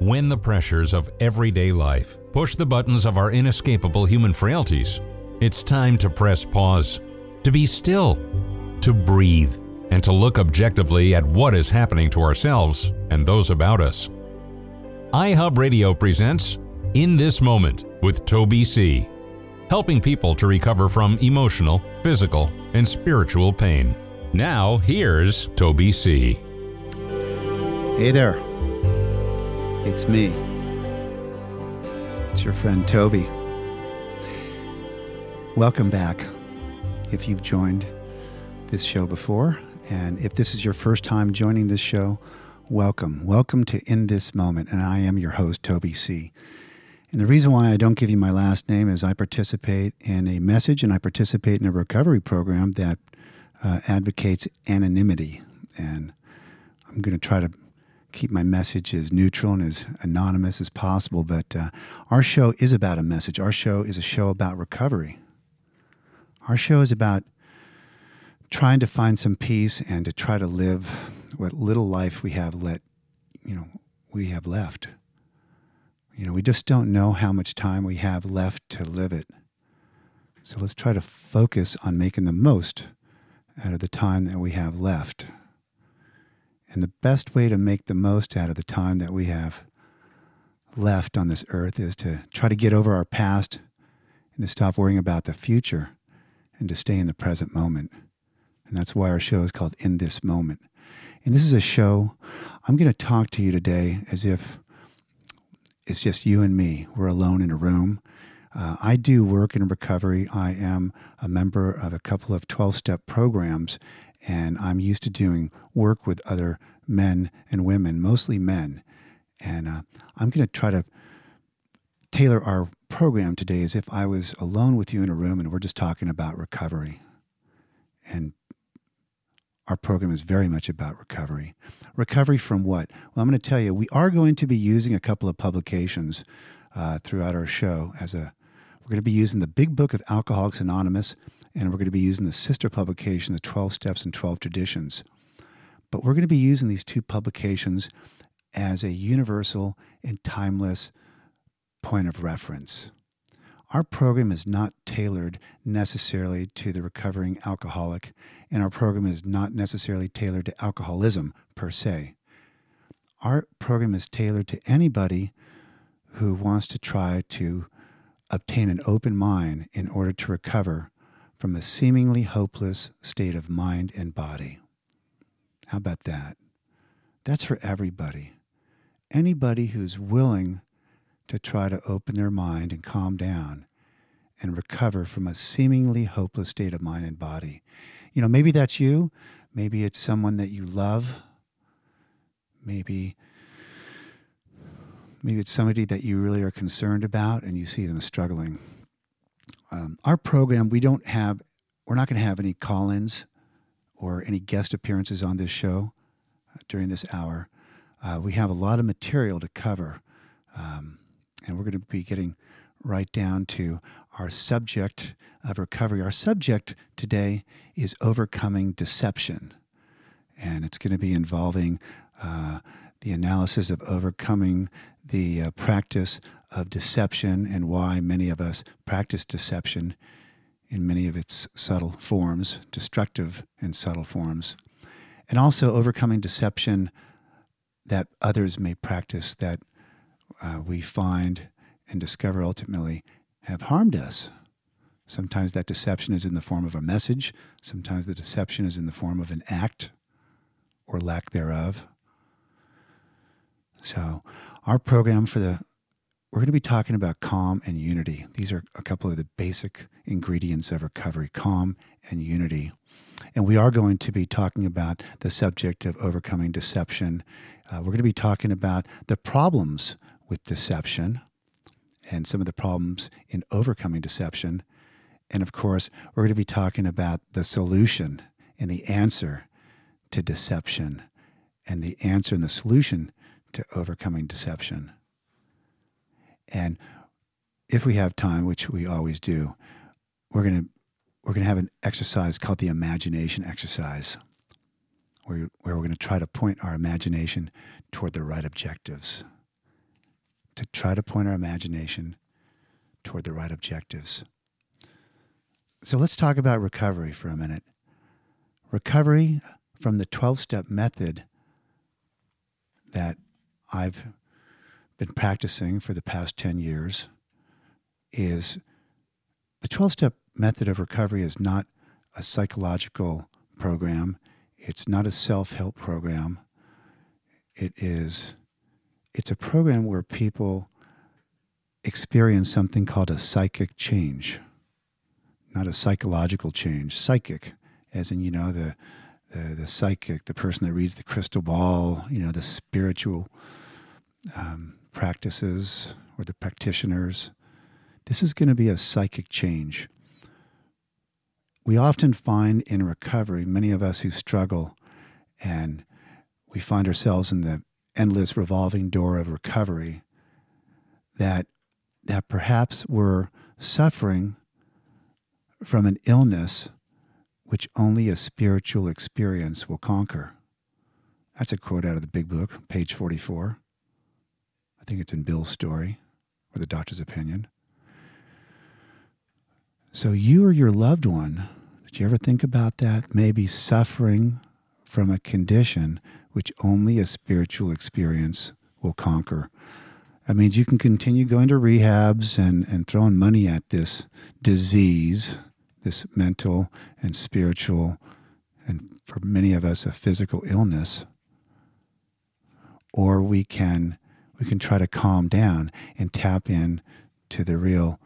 When the pressures of everyday life push the buttons of our inescapable human frailties, it's time to press pause, to be still, to breathe, and to look objectively at what is happening to ourselves and those about us. iHub Radio presents In This Moment with Toby C., helping people to recover from emotional, physical, and spiritual pain. Now, here's Toby C. Hey there. It's me. It's your friend Toby. Welcome back. If you've joined this show before, and if this is your first time joining this show, welcome. Welcome to In This Moment, and I am your host, Toby C. And the reason why I don't give you my last name is I participate in a message and I participate in a recovery program that uh, advocates anonymity. And I'm going to try to keep my message as neutral and as anonymous as possible. But uh, our show is about a message. Our show is a show about recovery. Our show is about trying to find some peace and to try to live what little life we have let, you know, we have left. You know, we just don't know how much time we have left to live it. So let's try to focus on making the most out of the time that we have left. And the best way to make the most out of the time that we have left on this earth is to try to get over our past and to stop worrying about the future and to stay in the present moment. And that's why our show is called In This Moment. And this is a show I'm going to talk to you today as if it's just you and me. We're alone in a room. Uh, I do work in recovery. I am a member of a couple of 12 step programs, and I'm used to doing work with other men and women, mostly men. And uh, I'm going to try to tailor our program today as if I was alone with you in a room and we're just talking about recovery. And our program is very much about recovery. Recovery from what? Well, I'm going to tell you, we are going to be using a couple of publications uh, throughout our show as a we're going to be using the Big Book of Alcoholics Anonymous, and we're going to be using the sister publication, The 12 Steps and 12 Traditions. But we're going to be using these two publications as a universal and timeless point of reference. Our program is not tailored necessarily to the recovering alcoholic, and our program is not necessarily tailored to alcoholism per se. Our program is tailored to anybody who wants to try to obtain an open mind in order to recover from a seemingly hopeless state of mind and body. How about that? That's for everybody. Anybody who's willing to try to open their mind and calm down and recover from a seemingly hopeless state of mind and body. You know, maybe that's you. Maybe it's someone that you love. Maybe maybe it's somebody that you really are concerned about and you see them struggling. Um, our program, we don't have, we're not going to have any call ins or any guest appearances on this show uh, during this hour. Uh, we have a lot of material to cover, um, and we're going to be getting right down to our subject of recovery. Our subject today is overcoming deception, and it's going to be involving uh, the analysis of overcoming the uh, practice of deception and why many of us practice deception in many of its subtle forms, destructive and subtle forms, and also overcoming deception that others may practice that uh, we find and discover ultimately have harmed us. Sometimes that deception is in the form of a message, sometimes the deception is in the form of an act or lack thereof. So, our program for the we're going to be talking about calm and unity. These are a couple of the basic ingredients of recovery calm and unity. And we are going to be talking about the subject of overcoming deception. Uh, we're going to be talking about the problems with deception and some of the problems in overcoming deception. And of course, we're going to be talking about the solution and the answer to deception and the answer and the solution to overcoming deception. And if we have time, which we always do, we're going to we're going to have an exercise called the imagination exercise, where, where we're going to try to point our imagination toward the right objectives. to try to point our imagination toward the right objectives. So let's talk about recovery for a minute. Recovery from the 12 step method that I've been practicing for the past 10 years is the 12 step method of recovery is not a psychological program, it's not a self help program. It is it's a program where people experience something called a psychic change, not a psychological change, psychic, as in, you know, the, the, the psychic, the person that reads the crystal ball, you know, the spiritual um, practices or the practitioners. This is going to be a psychic change. We often find in recovery, many of us who struggle and we find ourselves in the endless revolving door of recovery, that, that perhaps we're suffering from an illness which only a spiritual experience will conquer. That's a quote out of the big book, page 44. I think it's in Bill's story or the doctor's opinion. So, you or your loved one, did you ever think about that? Maybe suffering from a condition which only a spiritual experience will conquer. That means you can continue going to rehabs and, and throwing money at this disease, this mental and spiritual, and for many of us, a physical illness. Or we can we can try to calm down and tap in to the real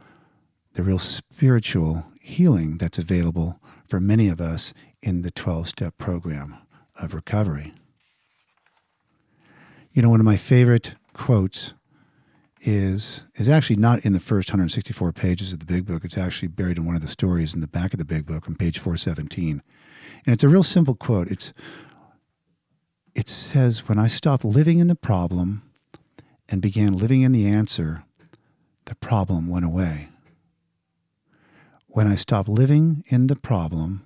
the real spiritual healing that's available for many of us in the 12 step program of recovery. You know, one of my favorite quotes is is actually not in the first 164 pages of the big book. It's actually buried in one of the stories in the back of the big book on page 417. And it's a real simple quote. It's it says, When I stopped living in the problem and began living in the answer, the problem went away. When I stopped living in the problem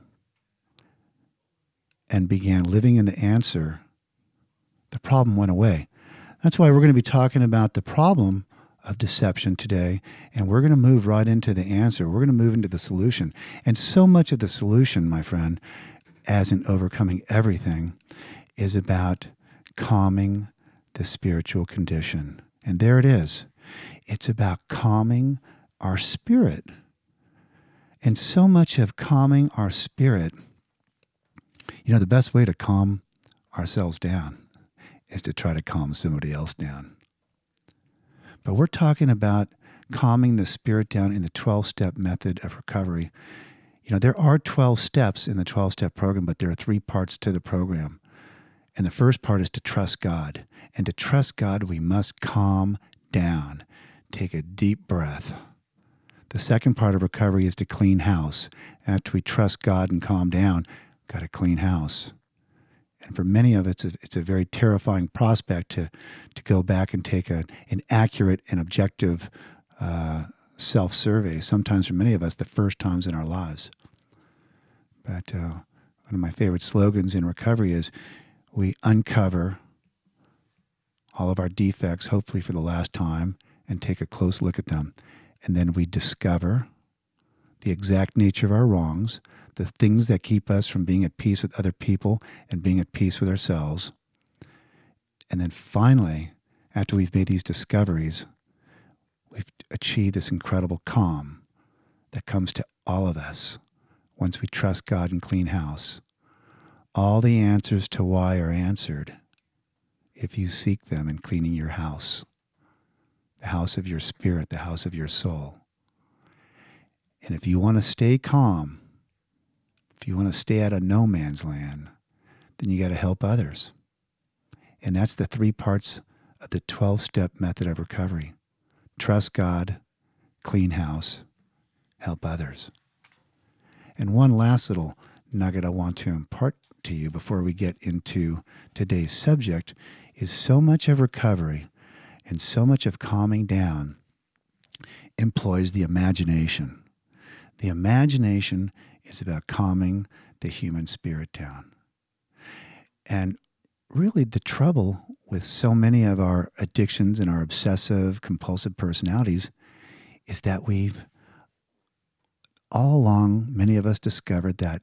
and began living in the answer, the problem went away. That's why we're going to be talking about the problem of deception today, and we're going to move right into the answer. We're going to move into the solution. And so much of the solution, my friend, as in overcoming everything, is about calming the spiritual condition. And there it is. It's about calming our spirit. And so much of calming our spirit, you know, the best way to calm ourselves down is to try to calm somebody else down. But we're talking about calming the spirit down in the 12 step method of recovery. You know, there are 12 steps in the 12 step program, but there are three parts to the program. And the first part is to trust God. And to trust God, we must calm down, take a deep breath. The second part of recovery is to clean house. After we trust God and calm down, got to clean house. And for many of us, it's a very terrifying prospect to, to go back and take a, an accurate and objective uh, self survey. Sometimes, for many of us, the first times in our lives. But uh, one of my favorite slogans in recovery is we uncover all of our defects, hopefully for the last time, and take a close look at them. And then we discover the exact nature of our wrongs the things that keep us from being at peace with other people and being at peace with ourselves. And then finally, after we've made these discoveries, we've achieved this incredible calm that comes to all of us once we trust God and clean house. All the answers to why are answered if you seek them in cleaning your house, the house of your spirit, the house of your soul. And if you want to stay calm, if you want to stay out of no man's land, then you got to help others. And that's the three parts of the 12 step method of recovery trust God, clean house, help others. And one last little nugget I want to impart to you before we get into today's subject is so much of recovery and so much of calming down employs the imagination. The imagination is about calming the human spirit down. And really, the trouble with so many of our addictions and our obsessive compulsive personalities is that we've all along, many of us discovered that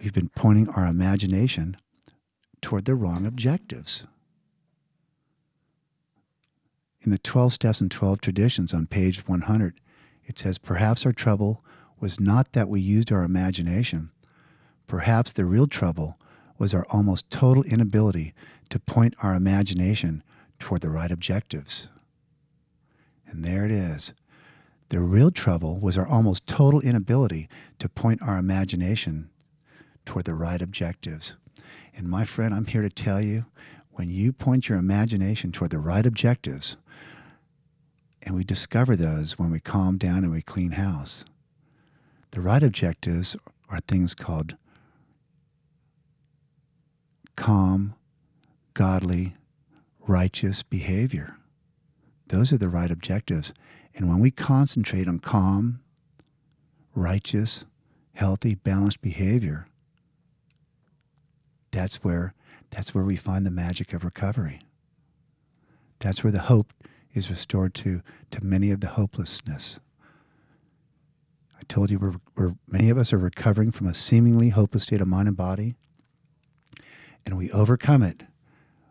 we've been pointing our imagination toward the wrong objectives. In the 12 Steps and 12 Traditions on page 100, it says, Perhaps our trouble was not that we used our imagination. Perhaps the real trouble was our almost total inability to point our imagination toward the right objectives. And there it is. The real trouble was our almost total inability to point our imagination toward the right objectives. And my friend, I'm here to tell you when you point your imagination toward the right objectives, and we discover those when we calm down and we clean house, the right objectives are things called calm, godly, righteous behavior. Those are the right objectives. And when we concentrate on calm, righteous, healthy, balanced behavior, that's where that's where we find the magic of recovery. That's where the hope is restored to to many of the hopelessness. I told you we're, we're many of us are recovering from a seemingly hopeless state of mind and body, and we overcome it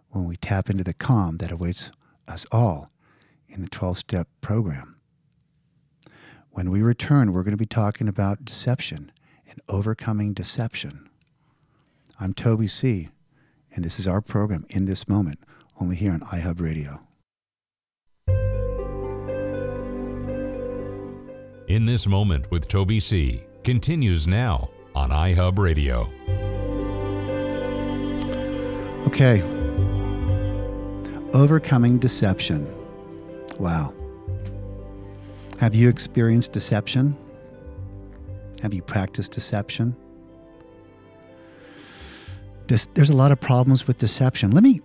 when we tap into the calm that awaits us all in the 12 step program. When we return, we're going to be talking about deception and overcoming deception. I'm Toby C., and this is our program in this moment, only here on iHub Radio. In this moment with Toby C. continues now on iHub Radio. Okay. Overcoming deception. Wow. Have you experienced deception? Have you practiced deception? This, there's a lot of problems with deception. Let me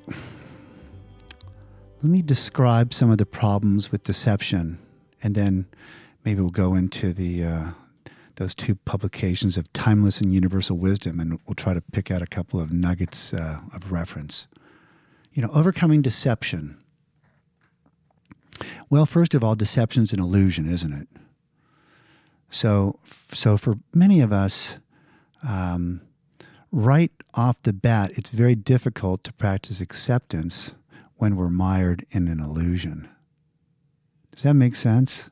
let me describe some of the problems with deception, and then maybe we'll go into the uh, those two publications of timeless and universal wisdom, and we'll try to pick out a couple of nuggets uh, of reference. You know, overcoming deception. Well, first of all, deception's an illusion, isn't it? So, so for many of us, um, right off the bat, it's very difficult to practice acceptance when we're mired in an illusion. Does that make sense?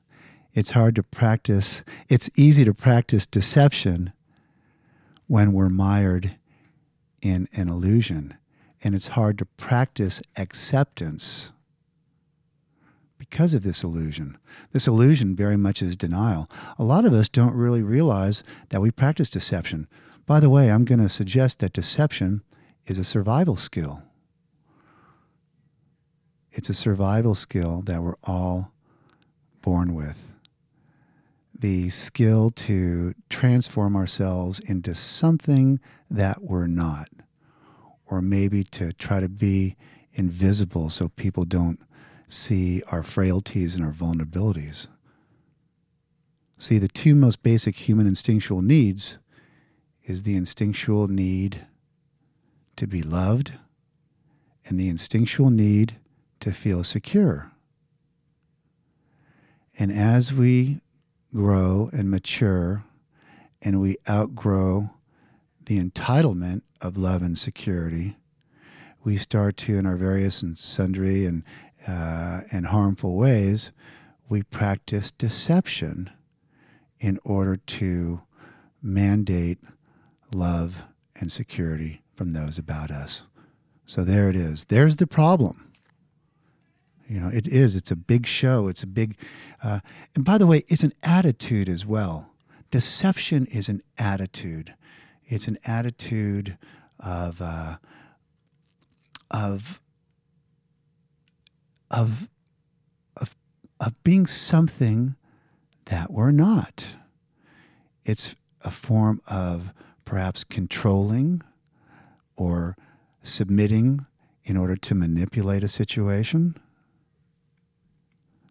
It's hard to practice, it's easy to practice deception when we're mired in an illusion. And it's hard to practice acceptance because of this illusion. This illusion very much is denial. A lot of us don't really realize that we practice deception. By the way, I'm going to suggest that deception is a survival skill. It's a survival skill that we're all born with. The skill to transform ourselves into something that we're not, or maybe to try to be invisible so people don't see our frailties and our vulnerabilities. See, the two most basic human instinctual needs is the instinctual need to be loved and the instinctual need to feel secure. And as we grow and mature and we outgrow the entitlement of love and security, we start to, in our various and sundry and uh, and harmful ways, we practice deception in order to mandate love and security from those about us. So there it is. There's the problem. You know, it is. It's a big show. It's a big, uh, and by the way, it's an attitude as well. Deception is an attitude. It's an attitude of uh, of of, of, of being something that we're not. It's a form of perhaps controlling or submitting in order to manipulate a situation.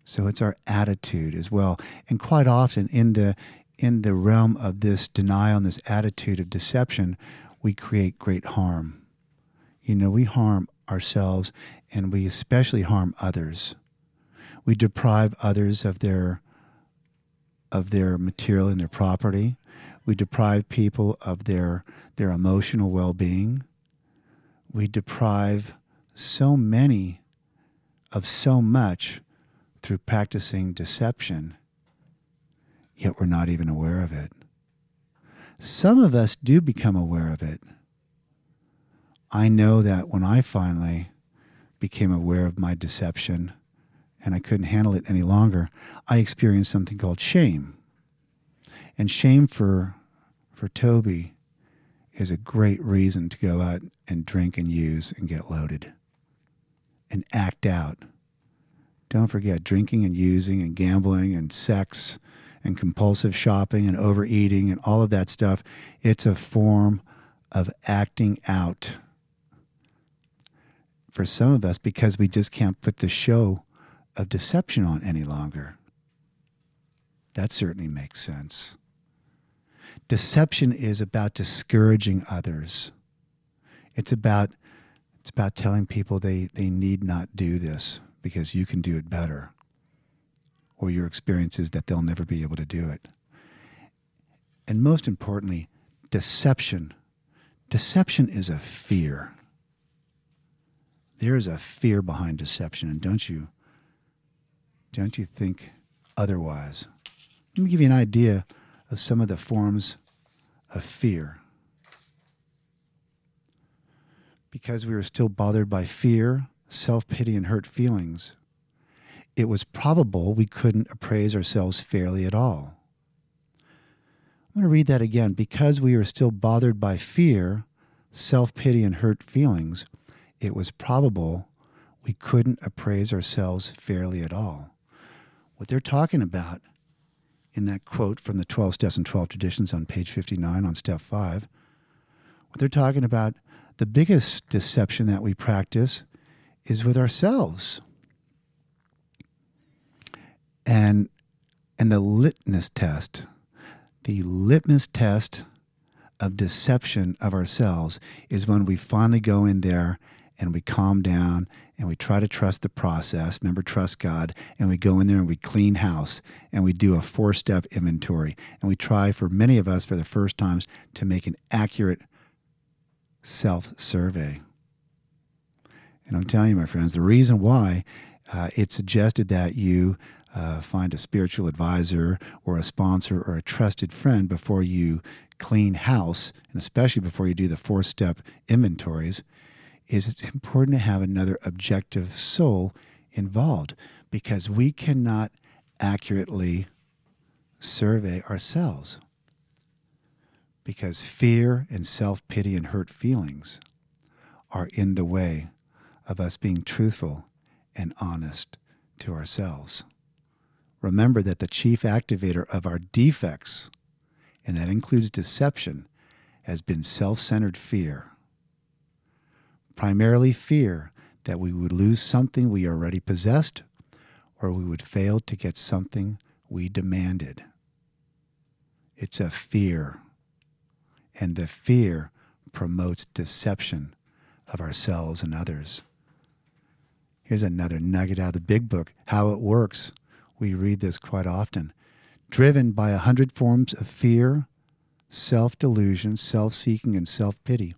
So it's our attitude as well. And quite often in the in the realm of this denial and this attitude of deception, we create great harm. You know, we harm ourselves and we especially harm others. We deprive others of their of their material and their property. We deprive people of their their emotional well-being. We deprive so many of so much through practicing deception, yet we're not even aware of it. Some of us do become aware of it. I know that when I finally became aware of my deception and I couldn't handle it any longer, I experienced something called shame. And shame for, for Toby is a great reason to go out and drink and use and get loaded and act out. Don't forget drinking and using and gambling and sex and compulsive shopping and overeating and all of that stuff. It's a form of acting out for some of us because we just can't put the show of deception on any longer. That certainly makes sense. Deception is about discouraging others. It's about it's about telling people they, they need not do this because you can do it better. Or your experience is that they'll never be able to do it. And most importantly, deception. Deception is a fear. There is a fear behind deception, and don't you don't you think otherwise? Let me give you an idea of some of the forms of fear. Because we were still bothered by fear, self pity, and hurt feelings, it was probable we couldn't appraise ourselves fairly at all. I'm going to read that again. Because we were still bothered by fear, self pity, and hurt feelings, it was probable we couldn't appraise ourselves fairly at all. What they're talking about in that quote from the 12 Steps and 12 Traditions on page 59 on step 5, what they're talking about, the biggest deception that we practice is with ourselves. And and the litmus test, the litmus test of deception of ourselves is when we finally go in there and we calm down and we try to trust the process. Remember, trust God. And we go in there and we clean house and we do a four step inventory. And we try, for many of us, for the first times, to make an accurate self survey. And I'm telling you, my friends, the reason why uh, it suggested that you uh, find a spiritual advisor or a sponsor or a trusted friend before you clean house, and especially before you do the four step inventories, is it's important to have another objective soul involved because we cannot accurately survey ourselves. Because fear and self pity and hurt feelings are in the way of us being truthful and honest to ourselves. Remember that the chief activator of our defects, and that includes deception, has been self centered fear primarily fear that we would lose something we already possessed or we would fail to get something we demanded. It's a fear, and the fear promotes deception of ourselves and others. Here's another nugget out of the big book How It Works. We read this quite often. Driven by a hundred forms of fear, self delusion, self seeking, and self pity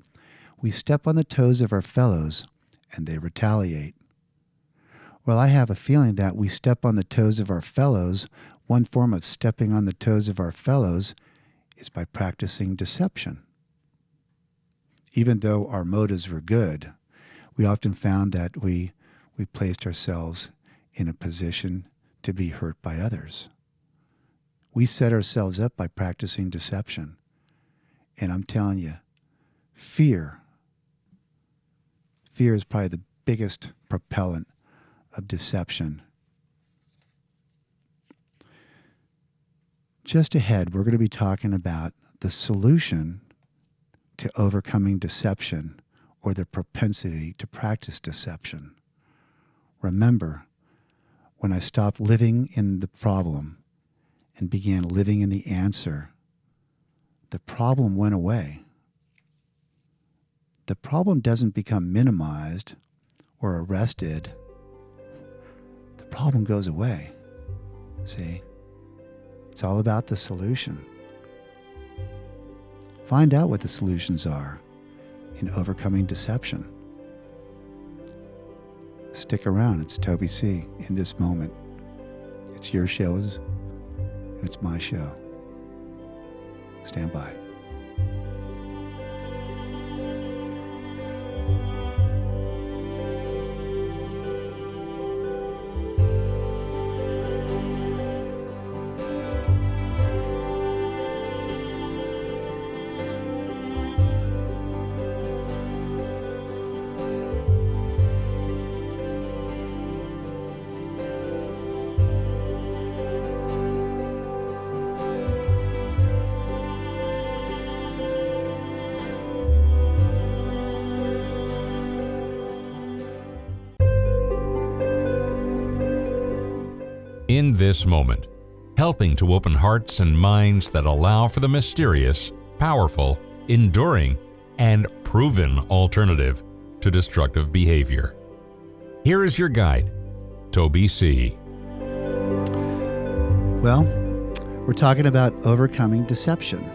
we step on the toes of our fellows and they retaliate. Well, I have a feeling that we step on the toes of our fellows. One form of stepping on the toes of our fellows is by practicing deception. Even though our motives were good, we often found that we, we placed ourselves in a position to be hurt by others. We set ourselves up by practicing deception. And I'm telling you, fear Fear is probably the biggest propellant of deception. Just ahead, we're going to be talking about the solution to overcoming deception or the propensity to practice deception. Remember, when I stopped living in the problem and began living in the answer, the problem went away the problem doesn't become minimized or arrested, the problem goes away. See? It's all about the solution. Find out what the solutions are in overcoming deception. Stick around. It's Toby C. in this moment. It's your shows, and it's my show. Stand by. This moment, helping to open hearts and minds that allow for the mysterious, powerful, enduring, and proven alternative to destructive behavior. Here is your guide, Toby C. Well, we're talking about overcoming deception.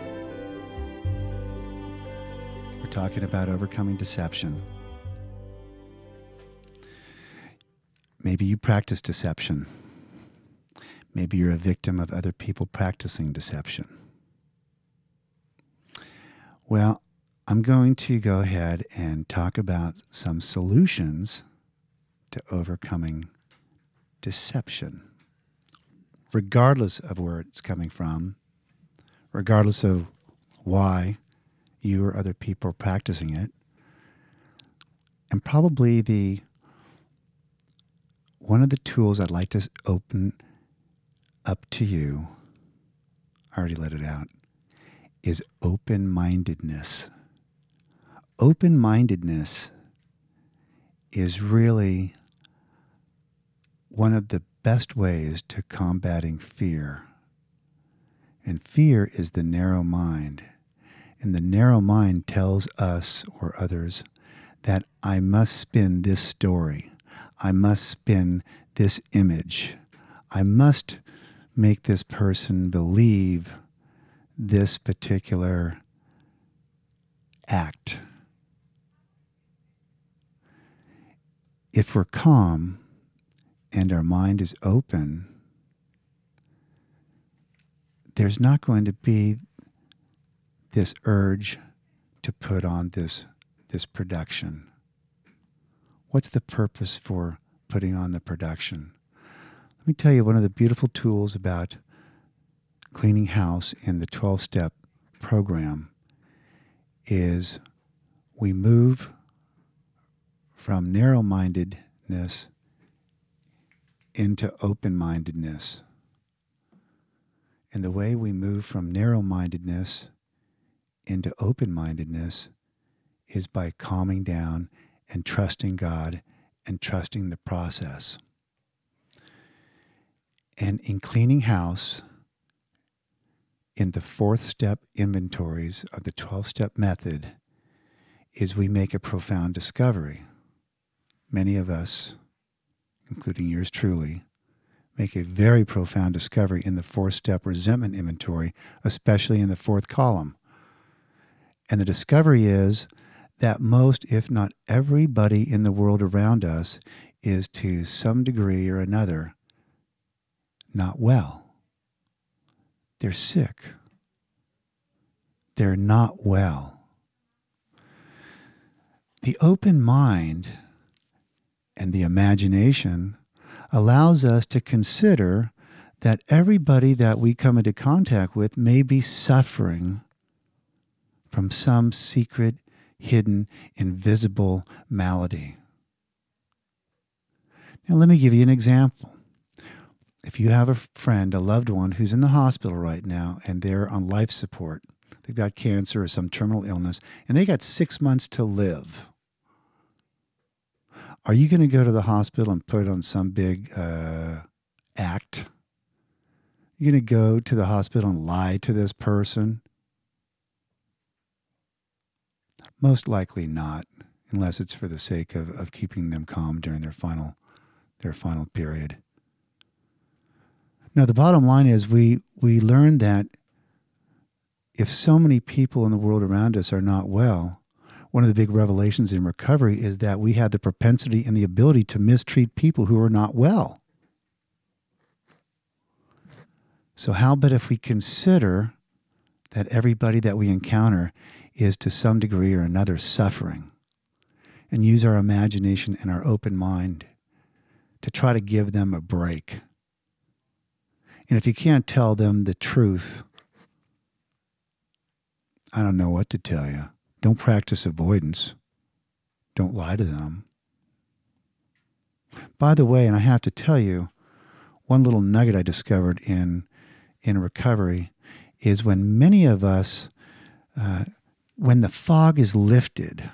We're talking about overcoming deception. Maybe you practice deception. Maybe you're a victim of other people practicing deception. Well, I'm going to go ahead and talk about some solutions to overcoming deception, regardless of where it's coming from, regardless of why you or other people are practicing it. And probably the one of the tools I'd like to open up to you, I already let it out, is open mindedness. Open mindedness is really one of the best ways to combating fear. And fear is the narrow mind. And the narrow mind tells us or others that I must spin this story. I must spin this image. I must make this person believe this particular act. If we're calm and our mind is open, there's not going to be this urge to put on this, this production. What's the purpose for putting on the production? Me tell you one of the beautiful tools about cleaning house in the 12 step program is we move from narrow mindedness into open mindedness. And the way we move from narrow mindedness into open mindedness is by calming down and trusting God and trusting the process. And in cleaning house, in the fourth step inventories of the 12 step method, is we make a profound discovery. Many of us, including yours truly, make a very profound discovery in the fourth step resentment inventory, especially in the fourth column. And the discovery is that most, if not everybody in the world around us, is to some degree or another not well. They're sick. They're not well. The open mind and the imagination allows us to consider that everybody that we come into contact with may be suffering from some secret, hidden, invisible malady. Now, let me give you an example if you have a friend, a loved one who's in the hospital right now and they're on life support, they've got cancer or some terminal illness, and they got six months to live, are you going to go to the hospital and put on some big uh, act? You're going to go to the hospital and lie to this person? Most likely not. unless it's for the sake of, of keeping them calm during their final their final period. Now the bottom line is we we learn that if so many people in the world around us are not well, one of the big revelations in recovery is that we have the propensity and the ability to mistreat people who are not well. So, how about if we consider that everybody that we encounter is to some degree or another suffering and use our imagination and our open mind to try to give them a break? And if you can't tell them the truth, I don't know what to tell you. Don't practice avoidance. Don't lie to them. By the way, and I have to tell you, one little nugget I discovered in in recovery is when many of us, uh, when the fog is lifted,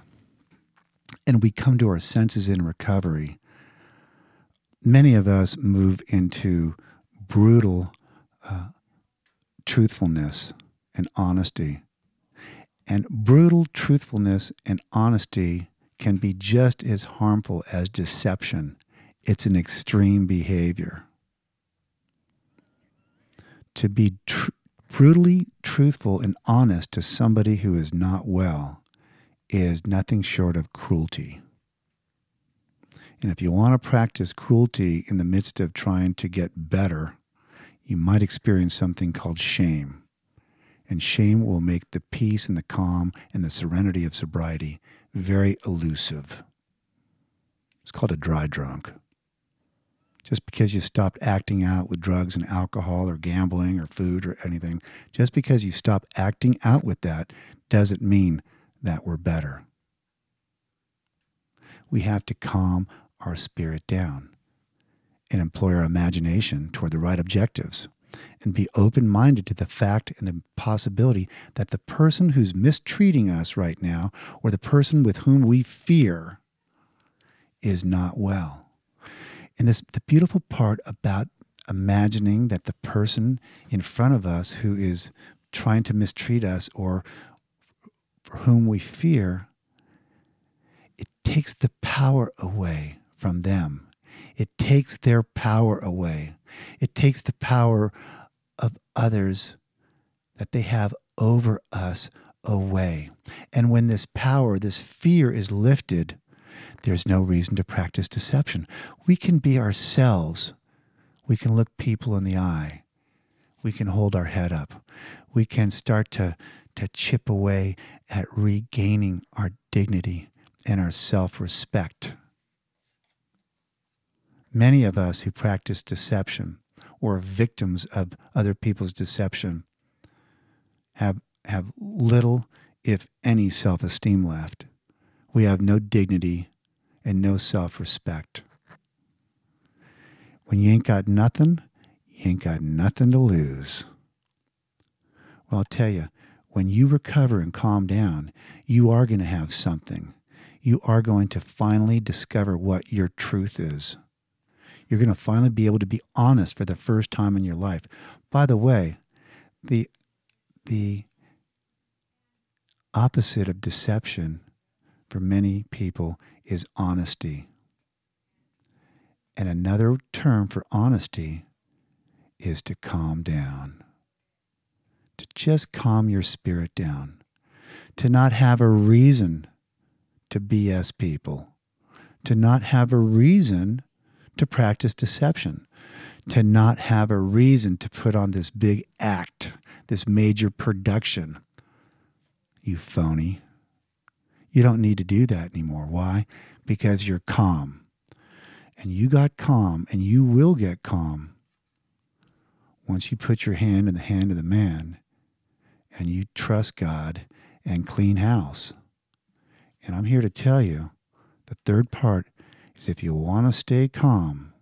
and we come to our senses in recovery, many of us move into brutal uh, truthfulness and honesty and brutal truthfulness and honesty can be just as harmful as deception. It's an extreme behavior. To be tr- brutally truthful and honest to somebody who is not well is nothing short of cruelty. And if you want to practice cruelty in the midst of trying to get better, you might experience something called shame and shame will make the peace and the calm and the serenity of sobriety very elusive. It's called a dry drunk. Just because you stopped acting out with drugs and alcohol or gambling or food or anything, just because you stop acting out with that doesn't mean that we're better. We have to calm our spirit down and employ our imagination toward the right objectives and be open minded to the fact and the possibility that the person who's mistreating us right now, or the person with whom we fear, is not well. And this the beautiful part about imagining that the person in front of us who is trying to mistreat us or for whom we fear, it takes the power away from them. It takes their power away. It takes the power of others that they have over us away. And when this power, this fear is lifted, there's no reason to practice deception. We can be ourselves. We can look people in the eye. We can hold our head up. We can start to, to chip away at regaining our dignity and our self respect. Many of us who practice deception or victims of other people's deception have, have little, if any, self esteem left. We have no dignity and no self respect. When you ain't got nothing, you ain't got nothing to lose. Well, I'll tell you, when you recover and calm down, you are going to have something. You are going to finally discover what your truth is. You're going to finally be able to be honest for the first time in your life. By the way, the the opposite of deception for many people is honesty. And another term for honesty is to calm down. To just calm your spirit down. To not have a reason to BS people. To not have a reason to practice deception, to not have a reason to put on this big act, this major production. You phony. You don't need to do that anymore. Why? Because you're calm. And you got calm, and you will get calm once you put your hand in the hand of the man and you trust God and clean house. And I'm here to tell you the third part is if you want to stay calm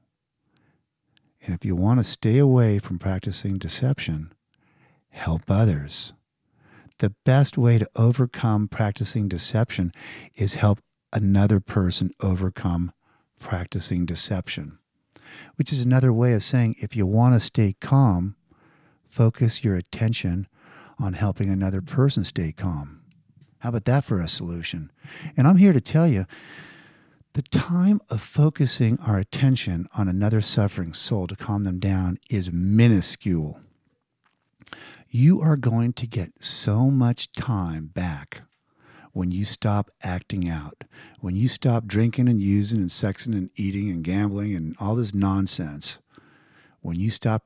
and if you want to stay away from practicing deception, help others. The best way to overcome practicing deception is help another person overcome practicing deception, which is another way of saying if you want to stay calm, focus your attention on helping another person stay calm. How about that for a solution? And I'm here to tell you the time of focusing our attention on another suffering soul to calm them down is minuscule. You are going to get so much time back when you stop acting out, when you stop drinking and using and sexing and eating and gambling and all this nonsense, when you stop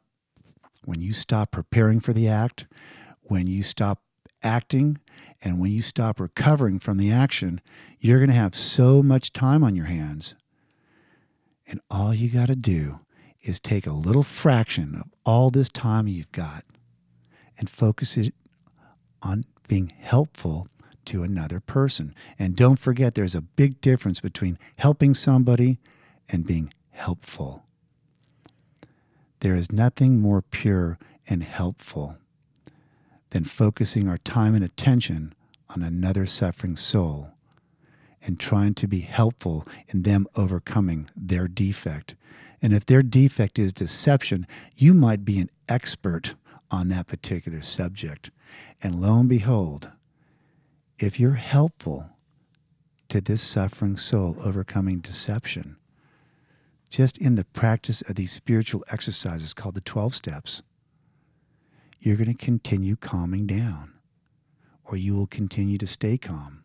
when you stop preparing for the act, when you stop acting, and when you stop recovering from the action, you're going to have so much time on your hands. And all you got to do is take a little fraction of all this time you've got and focus it on being helpful to another person. And don't forget, there's a big difference between helping somebody and being helpful. There is nothing more pure and helpful than focusing our time and attention on another suffering soul and trying to be helpful in them overcoming their defect. And if their defect is deception, you might be an expert on that particular subject. And lo and behold, if you're helpful to this suffering soul overcoming deception, just in the practice of these spiritual exercises called the 12 steps, you're going to continue calming down, or you will continue to stay calm.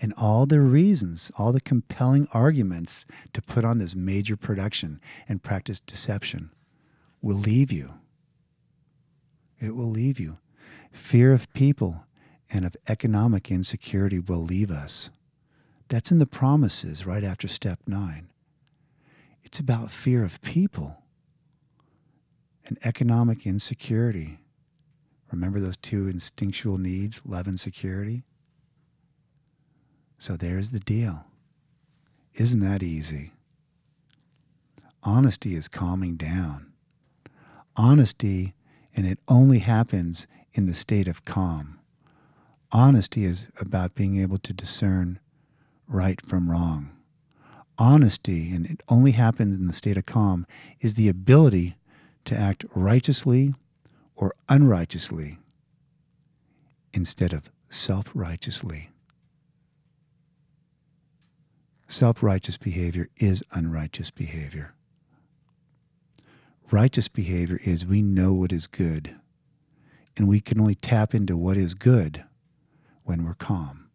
And all the reasons, all the compelling arguments to put on this major production and practice deception will leave you. It will leave you. Fear of people and of economic insecurity will leave us. That's in the promises right after step nine. It's about fear of people and economic insecurity. Remember those two instinctual needs, love and security? So there's the deal. Isn't that easy? Honesty is calming down. Honesty, and it only happens in the state of calm. Honesty is about being able to discern right from wrong. Honesty, and it only happens in the state of calm, is the ability to act righteously or unrighteously instead of self righteously. Self righteous behavior is unrighteous behavior. Righteous behavior is we know what is good, and we can only tap into what is good when we're calm.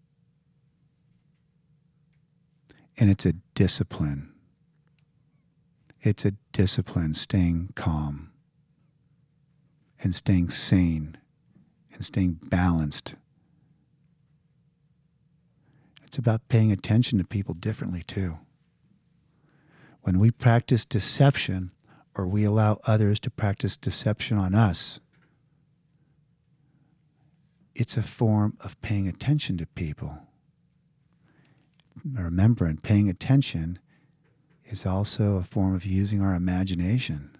And it's a discipline. It's a discipline staying calm and staying sane and staying balanced. It's about paying attention to people differently, too. When we practice deception or we allow others to practice deception on us, it's a form of paying attention to people. Remembering paying attention is also a form of using our imagination.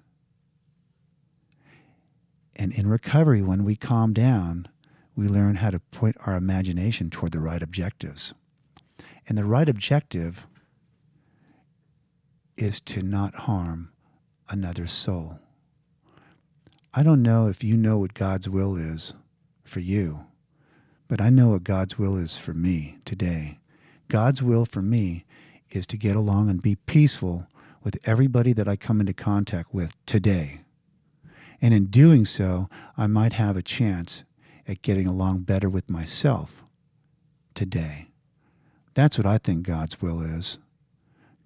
And in recovery, when we calm down, we learn how to point our imagination toward the right objectives. And the right objective is to not harm another soul. I don't know if you know what God's will is for you. But I know what God's will is for me today. God's will for me is to get along and be peaceful with everybody that I come into contact with today. And in doing so, I might have a chance at getting along better with myself today. That's what I think God's will is.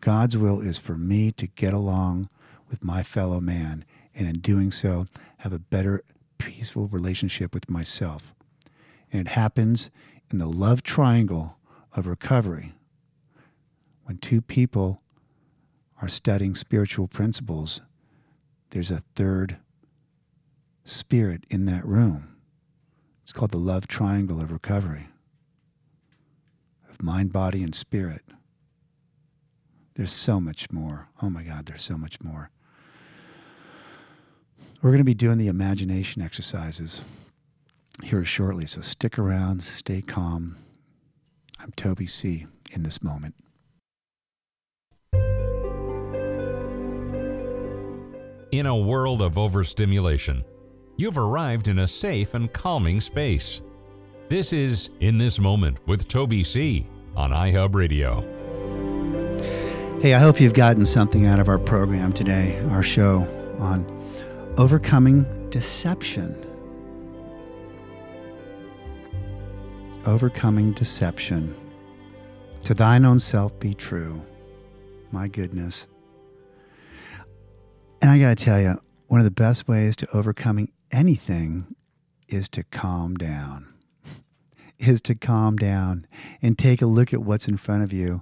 God's will is for me to get along with my fellow man, and in doing so, have a better, peaceful relationship with myself. And it happens in the love triangle of recovery. When two people are studying spiritual principles, there's a third spirit in that room. It's called the love triangle of recovery of mind, body, and spirit. There's so much more. Oh my God, there's so much more. We're going to be doing the imagination exercises here shortly. So stick around, stay calm. I'm Toby C. in this moment. In a world of overstimulation, you've arrived in a safe and calming space. This is In This Moment with Toby C. on iHub Radio. Hey, I hope you've gotten something out of our program today, our show on overcoming deception. Overcoming deception. To thine own self be true. My goodness. And I got to tell you, one of the best ways to overcoming anything is to calm down. Is to calm down and take a look at what's in front of you.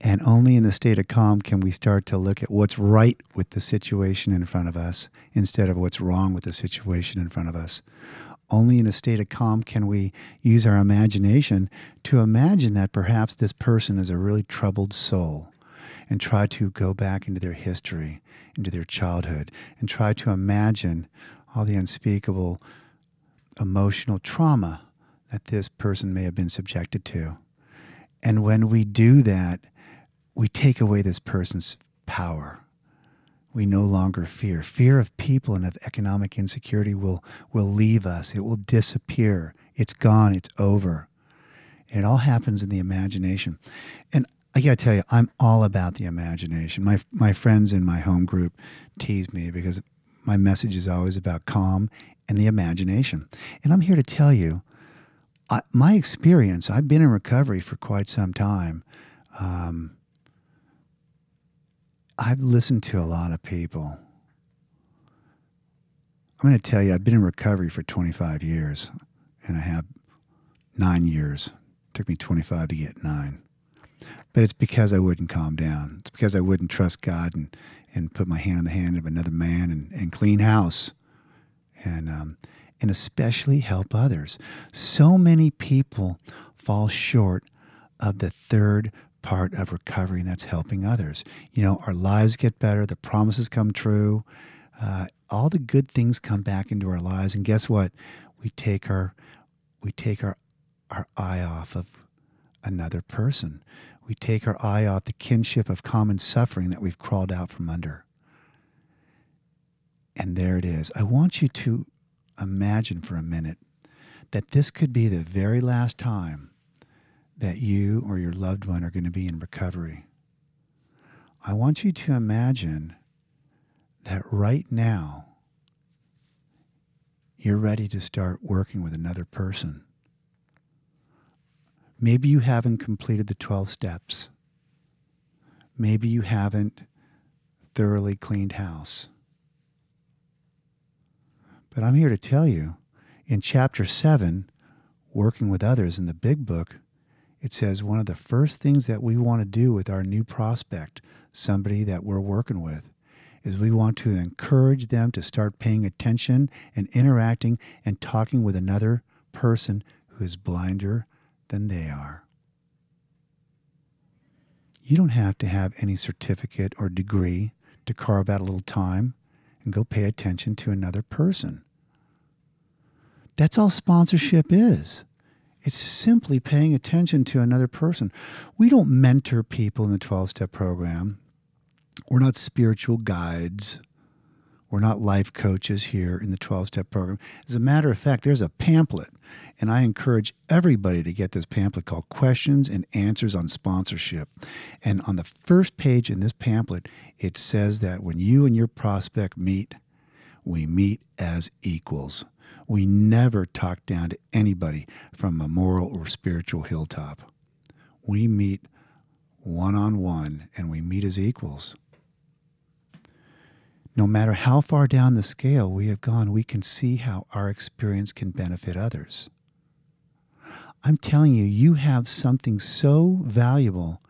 And only in the state of calm can we start to look at what's right with the situation in front of us instead of what's wrong with the situation in front of us. Only in a state of calm can we use our imagination to imagine that perhaps this person is a really troubled soul and try to go back into their history, into their childhood, and try to imagine all the unspeakable emotional trauma that this person may have been subjected to. And when we do that, we take away this person's power. We no longer fear. Fear of people and of economic insecurity will, will leave us. It will disappear. It's gone. It's over. And it all happens in the imagination. And I got to tell you, I'm all about the imagination. My, my friends in my home group tease me because my message is always about calm and the imagination. And I'm here to tell you I, my experience, I've been in recovery for quite some time. Um, I've listened to a lot of people. I'm going to tell you, I've been in recovery for 25 years, and I have nine years. It took me 25 to get nine. But it's because I wouldn't calm down. It's because I wouldn't trust God and, and put my hand in the hand of another man and, and clean house. And, um, and especially help others. So many people fall short of the third part of recovery, and that's helping others. You know, our lives get better, the promises come true, uh, all the good things come back into our lives, and guess what? We take our we take our our eye off of another person. We take our eye off the kinship of common suffering that we've crawled out from under. And there it is. I want you to imagine for a minute that this could be the very last time that you or your loved one are going to be in recovery. I want you to imagine that right now you're ready to start working with another person. Maybe you haven't completed the 12 steps. Maybe you haven't thoroughly cleaned house. But I'm here to tell you in chapter 7, working with others in the big book, it says one of the first things that we want to do with our new prospect, somebody that we're working with, is we want to encourage them to start paying attention and interacting and talking with another person who is blinder than they are. You don't have to have any certificate or degree to carve out a little time and go pay attention to another person. That's all sponsorship is. It's simply paying attention to another person. We don't mentor people in the 12 step program. We're not spiritual guides. We're not life coaches here in the 12 step program. As a matter of fact, there's a pamphlet, and I encourage everybody to get this pamphlet called Questions and Answers on Sponsorship. And on the first page in this pamphlet, it says that when you and your prospect meet, we meet as equals. We never talk down to anybody from a moral or spiritual hilltop. We meet one on one and we meet as equals. No matter how far down the scale we have gone, we can see how our experience can benefit others. I'm telling you, you have something so valuable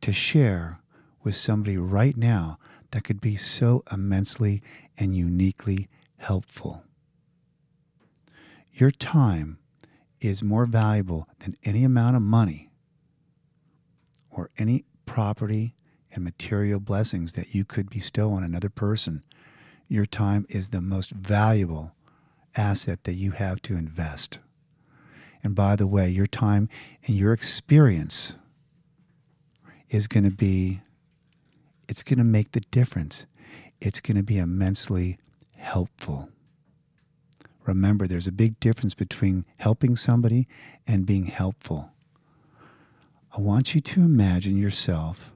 to share with somebody right now that could be so immensely and uniquely helpful. Your time is more valuable than any amount of money or any property and material blessings that you could bestow on another person. Your time is the most valuable asset that you have to invest. And by the way, your time and your experience is going to be, it's going to make the difference. It's going to be immensely helpful Remember, there's a big difference between helping somebody and being helpful. I want you to imagine yourself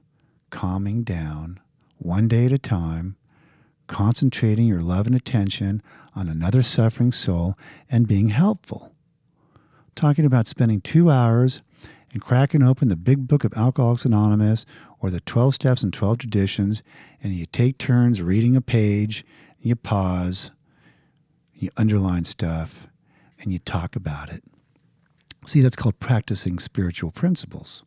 calming down one day at a time, concentrating your love and attention on another suffering soul and being helpful. Talking about spending two hours and cracking open the big book of Alcoholics Anonymous or the 12 Steps and 12 Traditions, and you take turns reading a page, you pause, you underline stuff, and you talk about it. See, that's called practicing spiritual principles.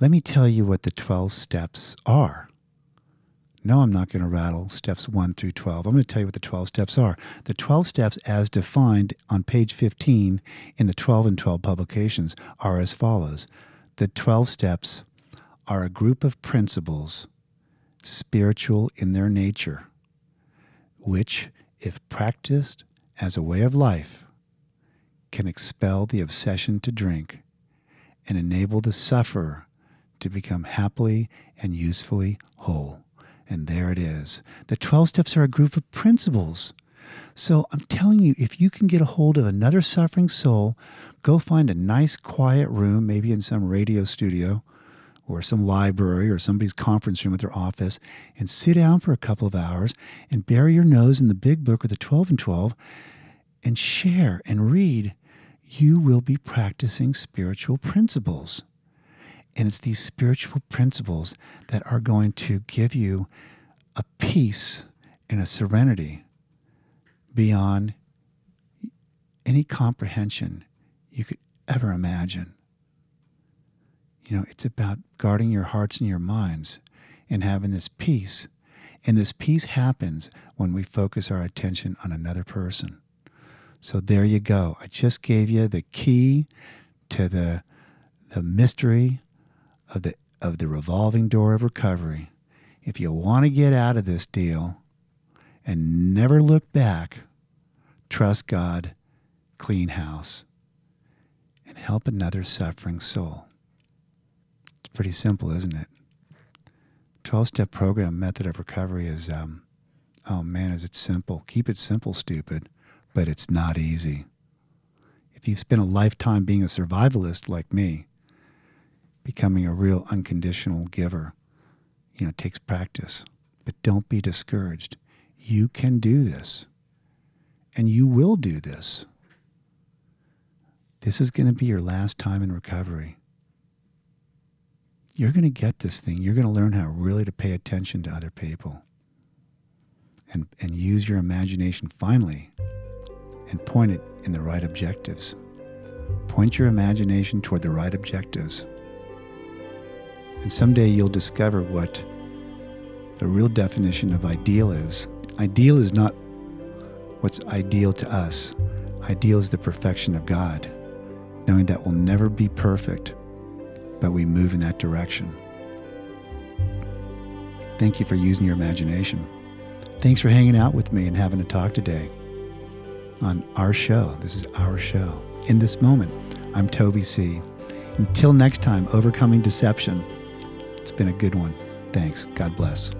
Let me tell you what the 12 steps are. No, I'm not going to rattle steps 1 through 12. I'm going to tell you what the 12 steps are. The 12 steps, as defined on page 15 in the 12 and 12 publications, are as follows The 12 steps are a group of principles, spiritual in their nature, which if practiced as a way of life, can expel the obsession to drink and enable the sufferer to become happily and usefully whole. And there it is. The 12 steps are a group of principles. So I'm telling you, if you can get a hold of another suffering soul, go find a nice quiet room, maybe in some radio studio or some library or somebody's conference room at their office and sit down for a couple of hours and bury your nose in the big book of the 12 and 12 and share and read, you will be practicing spiritual principles. And it's these spiritual principles that are going to give you a peace and a serenity beyond any comprehension you could ever imagine. You know, it's about guarding your hearts and your minds and having this peace. And this peace happens when we focus our attention on another person. So there you go. I just gave you the key to the, the mystery of the, of the revolving door of recovery. If you want to get out of this deal and never look back, trust God, clean house, and help another suffering soul. It's pretty simple, isn't it? 12 step program method of recovery is, um, oh man, is it simple. Keep it simple, stupid, but it's not easy. If you've spent a lifetime being a survivalist like me, becoming a real unconditional giver, you know, takes practice. But don't be discouraged. You can do this. And you will do this. This is going to be your last time in recovery you're going to get this thing. You're going to learn how really to pay attention to other people and, and use your imagination finally and point it in the right objectives. Point your imagination toward the right objectives. And someday you'll discover what the real definition of ideal is. Ideal is not what's ideal to us, ideal is the perfection of God, knowing that we'll never be perfect but we move in that direction. Thank you for using your imagination. Thanks for hanging out with me and having a talk today on our show. This is our show. In this moment, I'm Toby C. Until next time, overcoming deception. It's been a good one. Thanks. God bless.